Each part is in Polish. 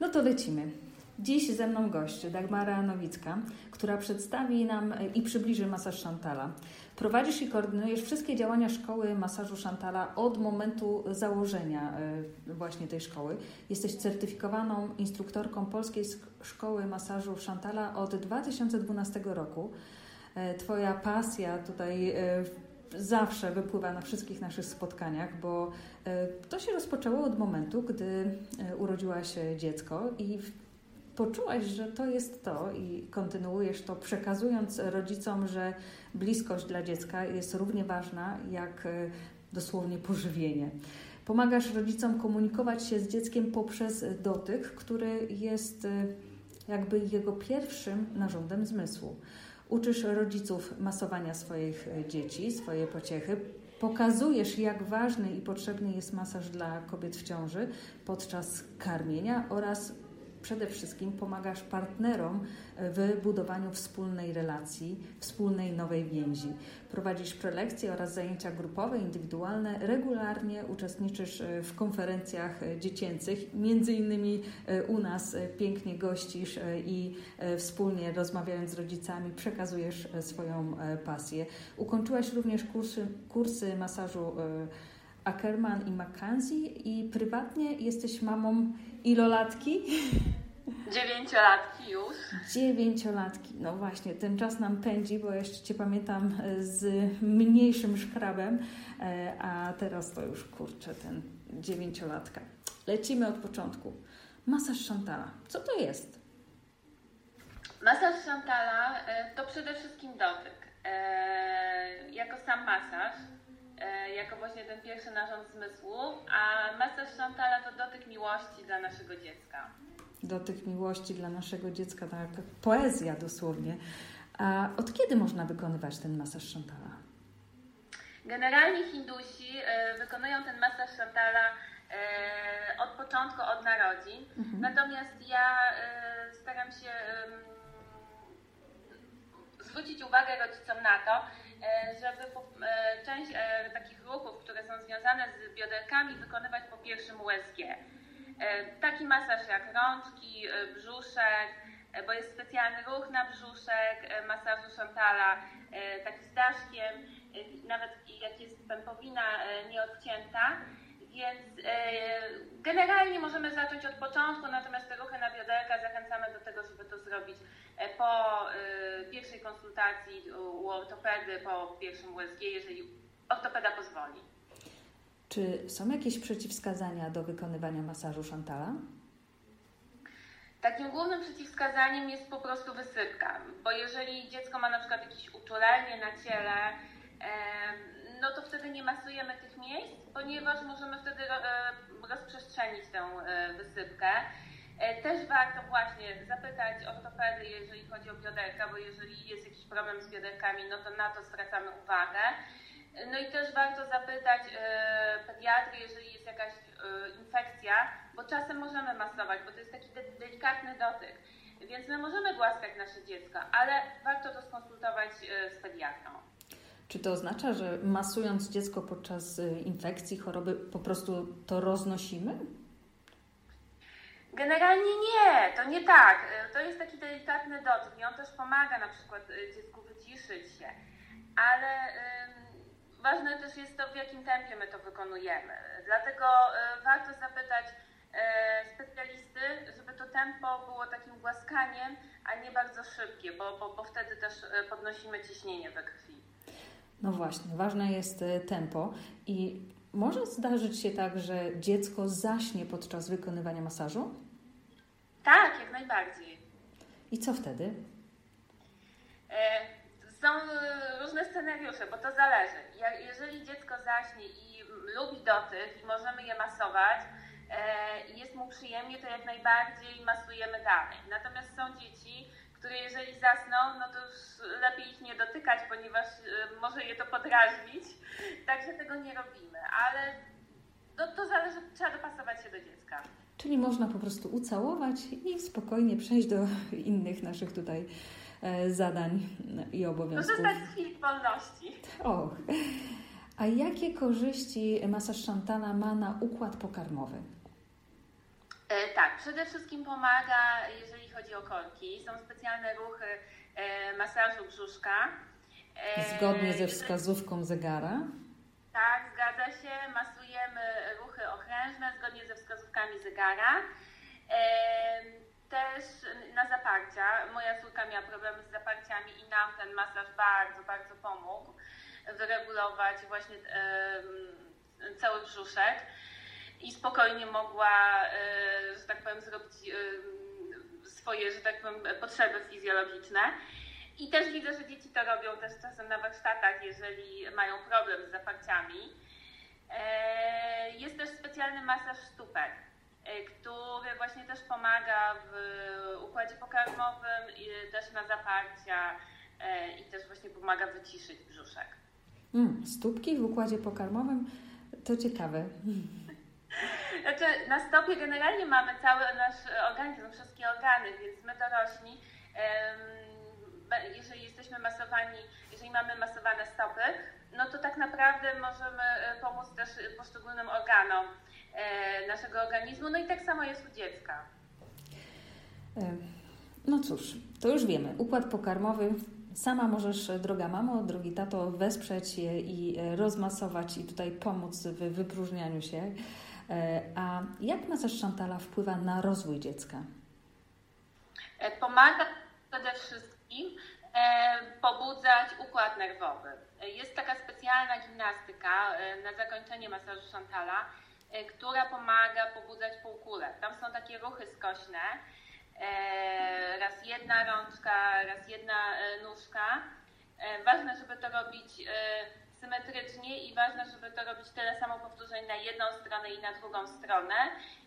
No to lecimy. Dziś ze mną gość Dagmara Nowicka, która przedstawi nam i przybliży masaż Szantala. Prowadzisz i koordynujesz wszystkie działania szkoły masażu Szantala od momentu założenia e, właśnie tej szkoły. Jesteś certyfikowaną instruktorką Polskiej Szkoły Masażu Szantala od 2012 roku. E, twoja pasja tutaj e, zawsze wypływa na wszystkich naszych spotkaniach, bo to się rozpoczęło od momentu, gdy urodziła się dziecko i poczułaś, że to jest to i kontynuujesz to, przekazując rodzicom, że bliskość dla dziecka jest równie ważna jak e, dosłownie pożywienie. Pomagasz rodzicom komunikować się z dzieckiem poprzez dotyk, który jest e, jakby jego pierwszym narządem zmysłu. Uczysz rodziców masowania swoich e, dzieci, swoje pociechy, pokazujesz, jak ważny i potrzebny jest masaż dla kobiet w ciąży podczas karmienia oraz przede wszystkim pomagasz partnerom w budowaniu wspólnej relacji, wspólnej nowej więzi. Prowadzisz prelekcje oraz zajęcia grupowe, indywidualne, regularnie uczestniczysz e, w konferencjach e, dziecięcych, między innymi e, u nas pięknie gościsz i wspólnie rozmawiając z rodzicami przekazujesz swoją pasję. Ukończyłaś również kursy, kursy masażu Ackerman i McKenzie i prywatnie jesteś mamą ilolatki? Dziewięciolatki już. Dziewięciolatki, no właśnie, ten czas nam pędzi, bo jeszcze Cię pamiętam e, z mniejszym szkrabem, e, a teraz to już kurczę, ten dziewięciolatka. Lecimy od początku. Masaż Szantala. Co to jest? Masaż Szantala e, to przede wszystkim dotyk. Jako sam masaż, jako właśnie ten pierwszy narząd zmysłu, a masaż Szantala to dotyk miłości dla naszego dziecka do tych miłości dla naszego dziecka, tak poezja dosłownie. A od kiedy można wykonywać ten masaż Shantala? Generalnie Hindusi e, wykonują ten masaż Shantala e, od początku, od narodzin. Mhm. Natomiast ja e, staram się zwrócić uwagę rodzicom na to, żeby część takich ruchów, które są związane z bioderkami, wykonywać po pierwszym USG. E, taki masaż jak rączki, e, brzuszek, e, bo jest specjalny ruch na brzuszek, masażu Chantala, taki z daszkiem, nawet jak jest pępowina nieodcięta. Więc generalnie możemy zacząć od początku, natomiast te ruchy na bioderka zachęcamy do tego, żeby to zrobić po pierwszej konsultacji u ortopedy, po pierwszym USG, jeżeli ortopeda pozwoli. Czy są jakieś przeciwwskazania do wykonywania masażu Chantala? Takim głównym przeciwwskazaniem jest po prostu wysypka, bo jeżeli dziecko ma na przykład jakieś uczulenie na ciele, no to wtedy nie masujemy tych miejsc, ponieważ możemy wtedy e, rozprzestrzenić tę e, wysypkę. E, też warto właśnie zapytać ortopedy, jeżeli chodzi o bioderka, bo jeżeli jest jakiś problem z bioderkami, no to na to zwracamy uwagę. No i też warto zapytać e, pediatry, jeżeli jest jakaś e, infekcja, bo czasem możemy masować, bo to jest taki de delikatny dotyk. Więc my możemy głaskać nasze dziecko, ale warto to skonsultować e, z pediatrą. Czy to oznacza, że masując dziecko podczas infekcji, choroby, po prostu to roznosimy? Generalnie nie, to nie tak. To jest taki delikatny dotyk i on też pomaga na przykład dziecku wyciszyć się. Ale ważne też jest to, w jakim tempie my to wykonujemy. Dlatego e, warto zapytać e, specjalisty, żeby to tempo było takim głaskaniem, a nie bardzo szybkie, bo, bo, bo wtedy też e, podnosimy ciśnienie we krwi. No właśnie, ważne jest tempo i może zdarzyć się tak, że dziecko zaśnie podczas wykonywania masażu? Tak, jak najbardziej. I co wtedy? Są różne scenariusze, bo to zależy jeżeli dziecko zaśnie i lubi dotyk i możemy je masować e, i jest mu przyjemnie, to jak najbardziej masujemy dalej. Natomiast są dzieci, które jeżeli zasną, no to już lepiej ich nie dotykać, ponieważ e, może je to podrażnić, także tego nie robimy, ale to, to zależy, trzeba dopasować się do dziecka. Czyli można po prostu ucałować i spokojnie przejść do innych naszych tutaj zadań i obowiązków. Korzystać z chwili wolności. Och. A jakie korzyści masaż Szantana ma na układ pokarmowy? E, tak, przede wszystkim pomaga, jeżeli chodzi o korki. Są specjalne ruchy e, masażu brzuszka. E, Zgodnie ze wskazówką zegara? Tak, zgadza się. Masujemy ruchy okrężne zgodnie ze wskazówkami zegara. Też na zaparcia. Moja córka miała problemy z zaparciami i nam ten masaż bardzo, bardzo pomógł wyregulować właśnie cały brzuszek i spokojnie mogła, e, że tak powiem, zrobić swoje, że tak powiem, potrzeby fizjologiczne. I też widzę, że dzieci to robią też czasem na warsztatach, jeżeli mają problem z zaparciami. E, jest też specjalny masaż stópek, który właśnie też pomaga w układzie pokarmowym, też na zaparcia i też właśnie pomaga wyciszyć brzuszek. Mm, stópki w układzie pokarmowym to ciekawe. Znaczy, na stopie generalnie mamy cały nasz organizm, wszystkie organy, więc my dorośli, jeżeli jesteśmy masowani, jeżeli mamy masowane stopy, no to tak naprawdę możemy e, pomóc też poszczególnym organom e, naszego organizmu, no i tak samo jest u dziecka. No cóż, to już wiemy. Układ pokarmowy Sama możesz, droga mamo, drogi tato, wesprzeć je i rozmasować i tutaj pomóc w wypróżnianiu się. E, a jak masaż Szantala wpływa na rozwój dziecka? E, pomaga przede wszystkim e, pobudzać układ nerwowy. Jest taka specjalna gimnastyka na zakończenie masażu Szantala, która pomaga pobudzać półkulę. Tam są takie ruchy skośne, raz jedna rączka, raz jedna nóżka. Ważne, żeby to robić symetrycznie i ważne, żeby to robić tyle samo powtórzeń na jedną stronę i na drugą stronę.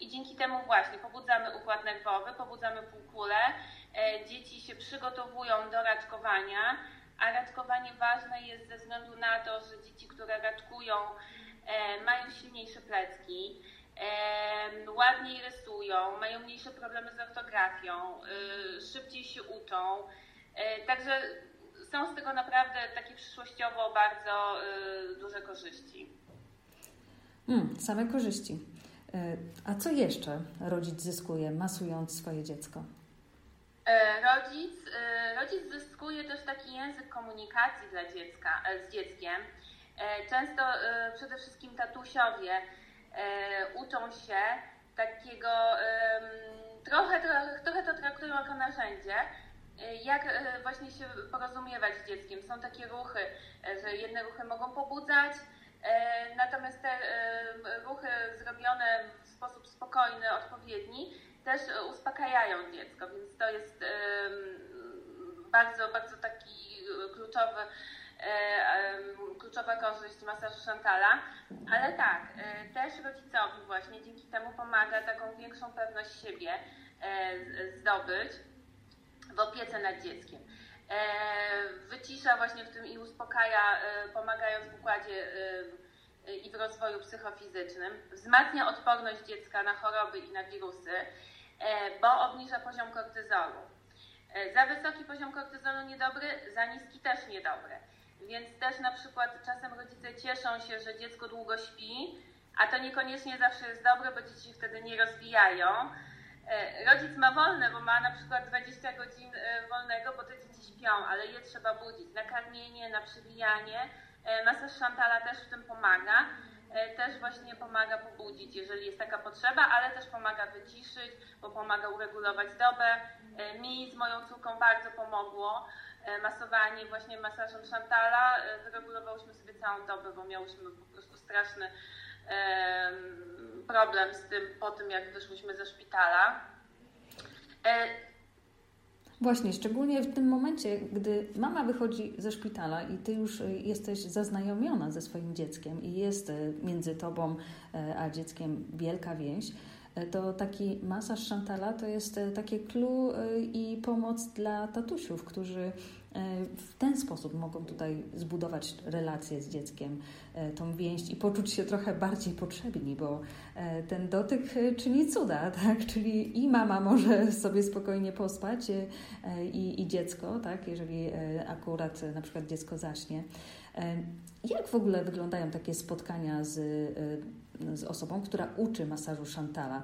I dzięki temu właśnie pobudzamy układ nerwowy, pobudzamy półkulę, e, dzieci się przygotowują do raczkowania, a raczkowanie ważne jest ze względu na to, że dzieci, które raczkują, e, mają silniejsze plecki, e, ładniej rysują, mają mniejsze problemy z ortografią, szybciej się uczą. Także są z tego naprawdę takie przyszłościowo bardzo y, duże korzyści. Hmm, same korzyści. Y, a co jeszcze rodzic zyskuje, masując swoje dziecko? E, rodzic, y, rodzic zyskuje też taki język komunikacji dla dziecka, e, z dzieckiem. E, często przede wszystkim tatusiowie uczą się takiego, trochę, trochę, trochę to traktują jako narzędzie, E, jak e, właśnie się porozumiewać z dzieckiem. Są takie ruchy, e, że jedne ruchy mogą pobudzać, natomiast te ruchy zrobione w sposób spokojny, odpowiedni, też uspokajają dziecko, więc to jest bardzo, bardzo taki kluczowy, kluczowa korzyść masażu Szantala, ale tak, też rodzicowi właśnie dzięki temu pomaga taką większą pewność siebie zdobyć w opiece nad dzieckiem. E, wycisza właśnie w tym i uspokaja, e, pomagając w układzie e, i w rozwoju psychofizycznym, wzmacnia odporność dziecka na choroby i na wirusy, bo obniża poziom kortyzolu. Za wysoki poziom kortyzolu niedobry, za niski też niedobry. Więc też na przykład czasem rodzice cieszą się, że dziecko długo śpi, a to niekoniecznie zawsze jest dobre, bo dzieci się wtedy nie rozwijają E, rodzic ma wolne, bo ma na przykład 20 godzin e, wolnego, bo te dzieci śpią, ale je trzeba budzić. Na karmienie, na przywijanie. E, masaż Szantala też w tym pomaga. Też właśnie pomaga pobudzić, jeżeli jest taka potrzeba, ale też pomaga wyciszyć, bo pomaga uregulować dobę. Mi z moją córką bardzo pomogło masowanie właśnie masażem Szantala. Wyregulowałyśmy sobie całą dobę, bo miałyśmy po prostu straszny problem z tym po tym, jak wyszłyśmy ze szpitala. E, Właśnie, szczególnie w tym momencie, gdy mama wychodzi ze szpitala i ty już jesteś zaznajomiona ze swoim dzieckiem i jest e, między tobą e, a dzieckiem wielka więź, to taki masaż Szantala to jest takie clue i pomoc dla tatusiów, którzy w ten sposób mogą tutaj zbudować relacje z dzieckiem, e, tą więź i poczuć się trochę bardziej potrzebni, bo e, ten dotyk e, czyni cuda, tak? Czyli i mama może sobie spokojnie pospać i, i dziecko, tak? Jeżeli akurat na przykład dziecko zaśnie. Jak w ogóle wyglądają takie spotkania z, z osobą, która uczy masażu Szantala?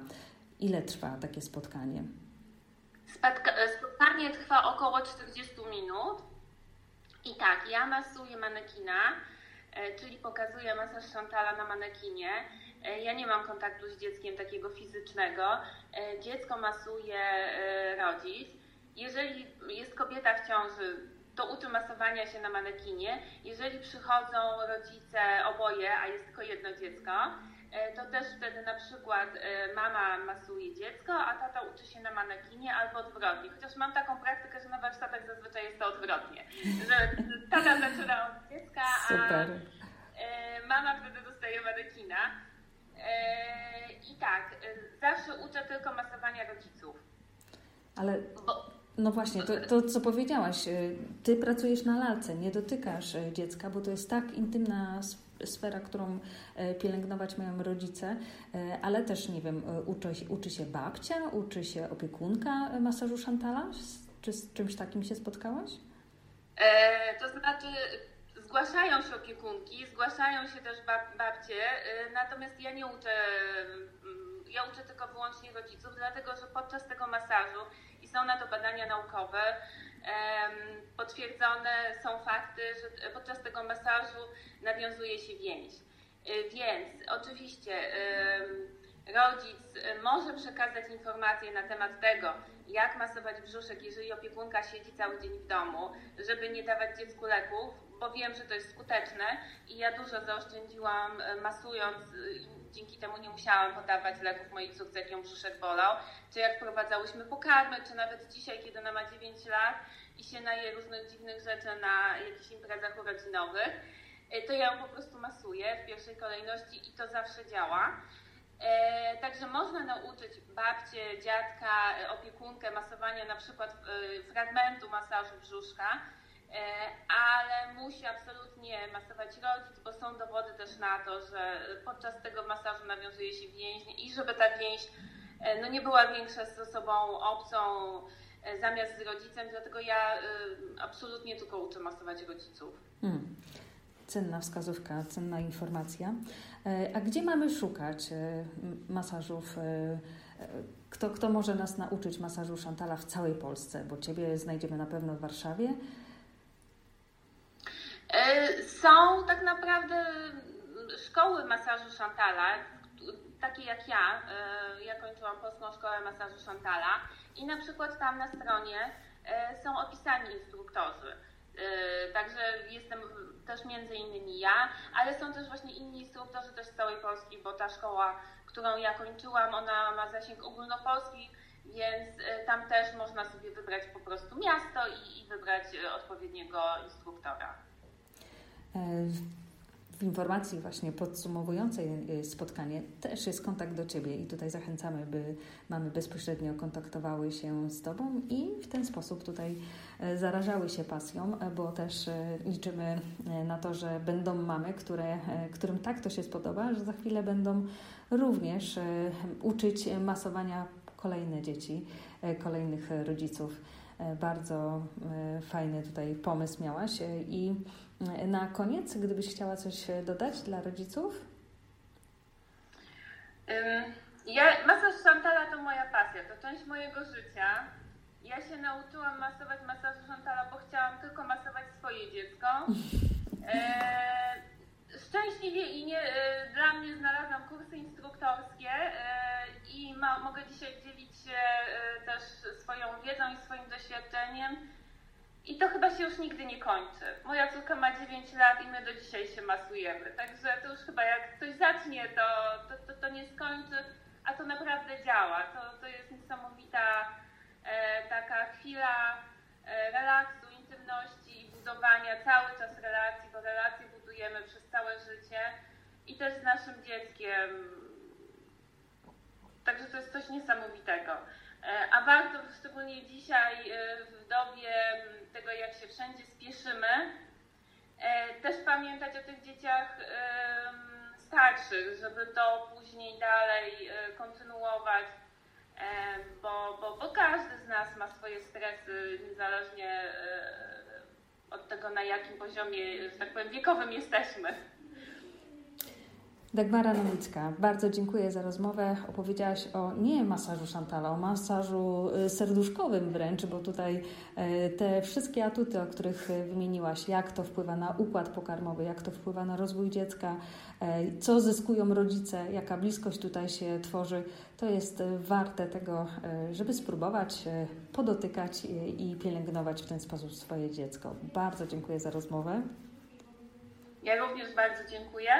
Ile trwa takie spotkanie? Spotkanie trwa około 40 minut. I tak, ja masuję manekina, e, czyli pokazuję masaż Chantala na manekinie. E, ja nie mam kontaktu z dzieckiem takiego fizycznego. E, dziecko masuje rodzic. Jeżeli jest kobieta w ciąży, to uczy masowania się na manekinie. Jeżeli przychodzą rodzice oboje, a jest tylko jedno dziecko, E, to też wtedy na przykład e, mama masuje dziecko, a tata uczy się na manekinie albo odwrotnie. Chociaż mam taką praktykę, że na warsztatach zazwyczaj jest to odwrotnie. Że tata zaczyna od dziecka, Super. a e, mama wtedy dostaje manekina. I tak, zawsze uczę tylko masowania rodziców. Ale no właśnie, to, to co powiedziałaś, ty pracujesz na lalce, nie dotykasz dziecka, bo to jest tak intymna sfera, którą e, pielęgnować mają rodzice, ale też, nie wiem, uczy, uczy się babcia, uczy się opiekunka masażu Szantala? Czy z czymś takim się spotkałaś? E, to znaczy, zgłaszają się opiekunki, zgłaszają się też bab, babcie, natomiast ja nie uczę, mm, ja uczę tylko wyłącznie rodziców, dlatego że podczas tego masażu są na to badania naukowe, potwierdzone są fakty, że podczas tego masażu nawiązuje się więź. Y, więc oczywiście rodzic może przekazać informacje na temat tego, jak masować brzuszek, jeżeli opiekunka siedzi cały dzień w domu, żeby nie dawać dziecku leków, bo wiem, że to jest skuteczne i ja dużo zaoszczędziłam e, masując dzięki temu nie musiałam podawać leków mojej córce, jak ją brzuszek bolał, czy jak wprowadzałyśmy pokarmy, czy nawet dzisiaj, kiedy ona ma 9 lat i się naje różnych dziwnych rzeczy na jakichś imprezach urodzinowych, to ja ją po prostu masuję w pierwszej kolejności i to zawsze działa. E, także można nauczyć babcię, dziadka, e, opiekunkę masowania na przykład fragmentu masażu brzuszka, ale musi absolutnie masować rodzic, bo są dowody też na to, że podczas tego masażu nawiązuje się więź i żeby ta więź no nie była większa z osobą obcą, E, zamiast z rodzicem, dlatego ja absolutnie tylko uczę masować rodziców. Hmm. Cenna wskazówka, cenna informacja. E, a gdzie mamy szukać e, masażów? Kto, kto może nas nauczyć masażu Szantala w całej Polsce? Bo Ciebie znajdziemy na pewno w Warszawie. Są tak naprawdę szkoły masażu Szantala, takie jak ja. Ja kończyłam polską szkołę masażu Szantala i na przykład tam na stronie e, są opisani instruktorzy. E, także jestem też między innymi ja, ale są też właśnie inni instruktorzy też z całej Polski, bo ta szkoła, którą ja kończyłam, ona ma zasięg ogólnopolski, więc e, tam też można sobie wybrać po prostu miasto i, i wybrać odpowiedniego instruktora w informacji właśnie podsumowującej y, spotkanie też jest kontakt do Ciebie i tutaj zachęcamy, by mamy bezpośrednio kontaktowały się z Tobą i w ten sposób tutaj y, zarażały się pasją, bo też liczymy na to, że będą mamy, które, którym tak to się spodoba, że za chwilę będą również uczyć masowania kolejne dzieci, kolejnych rodziców. Bardzo fajny tutaj pomysł miałaś i na koniec, gdybyś chciała coś dodać dla rodziców? Ja, masaż Szantala to moja pasja, to część mojego życia. Ja się nauczyłam masować masażu Szantala, bo chciałam tylko masować swoje dziecko. E, szczęśliwie i nie, e, dla mnie znalazłam kursy instruktorskie e, ma, mogę dzisiaj dzielić się e, też swoją wiedzą i swoim doświadczeniem i to chyba się już nigdy nie kończy. Moja córka ma 9 lat i my do dzisiaj się masujemy. Także to już chyba jak ktoś zacznie, to, to, to, to nie skończy, a to naprawdę działa. To, to jest niesamowita e, taka chwila e, relaksu, intymności i budowania cały czas relacji, bo relacje budujemy przez całe życie i też z naszym dzieckiem. Także to jest coś niesamowitego. E, a warto szczególnie dzisiaj e, w dobie tego, jak się wszędzie spieszymy, e, też pamiętać o tych dzieciach starszych, żeby to później dalej kontynuować, bo, bo, bo każdy z nas ma swoje stresy, niezależnie od tego, na jakim poziomie, że tak powiem, wiekowym jesteśmy. Dagmara Nowicka, bardzo dziękuję za rozmowę. Opowiedziałaś o nie masażu Szantala, o masażu y, serduszkowym wręcz, bo tutaj y, te wszystkie atuty, o których wymieniłaś, jak to wpływa na układ pokarmowy, jak to wpływa na rozwój dziecka, y, co zyskują rodzice, jaka bliskość tutaj się tworzy, to jest warte tego, żeby spróbować podotykać i pielęgnować w ten sposób swoje dziecko. Bardzo dziękuję za rozmowę. Ja również bardzo dziękuję.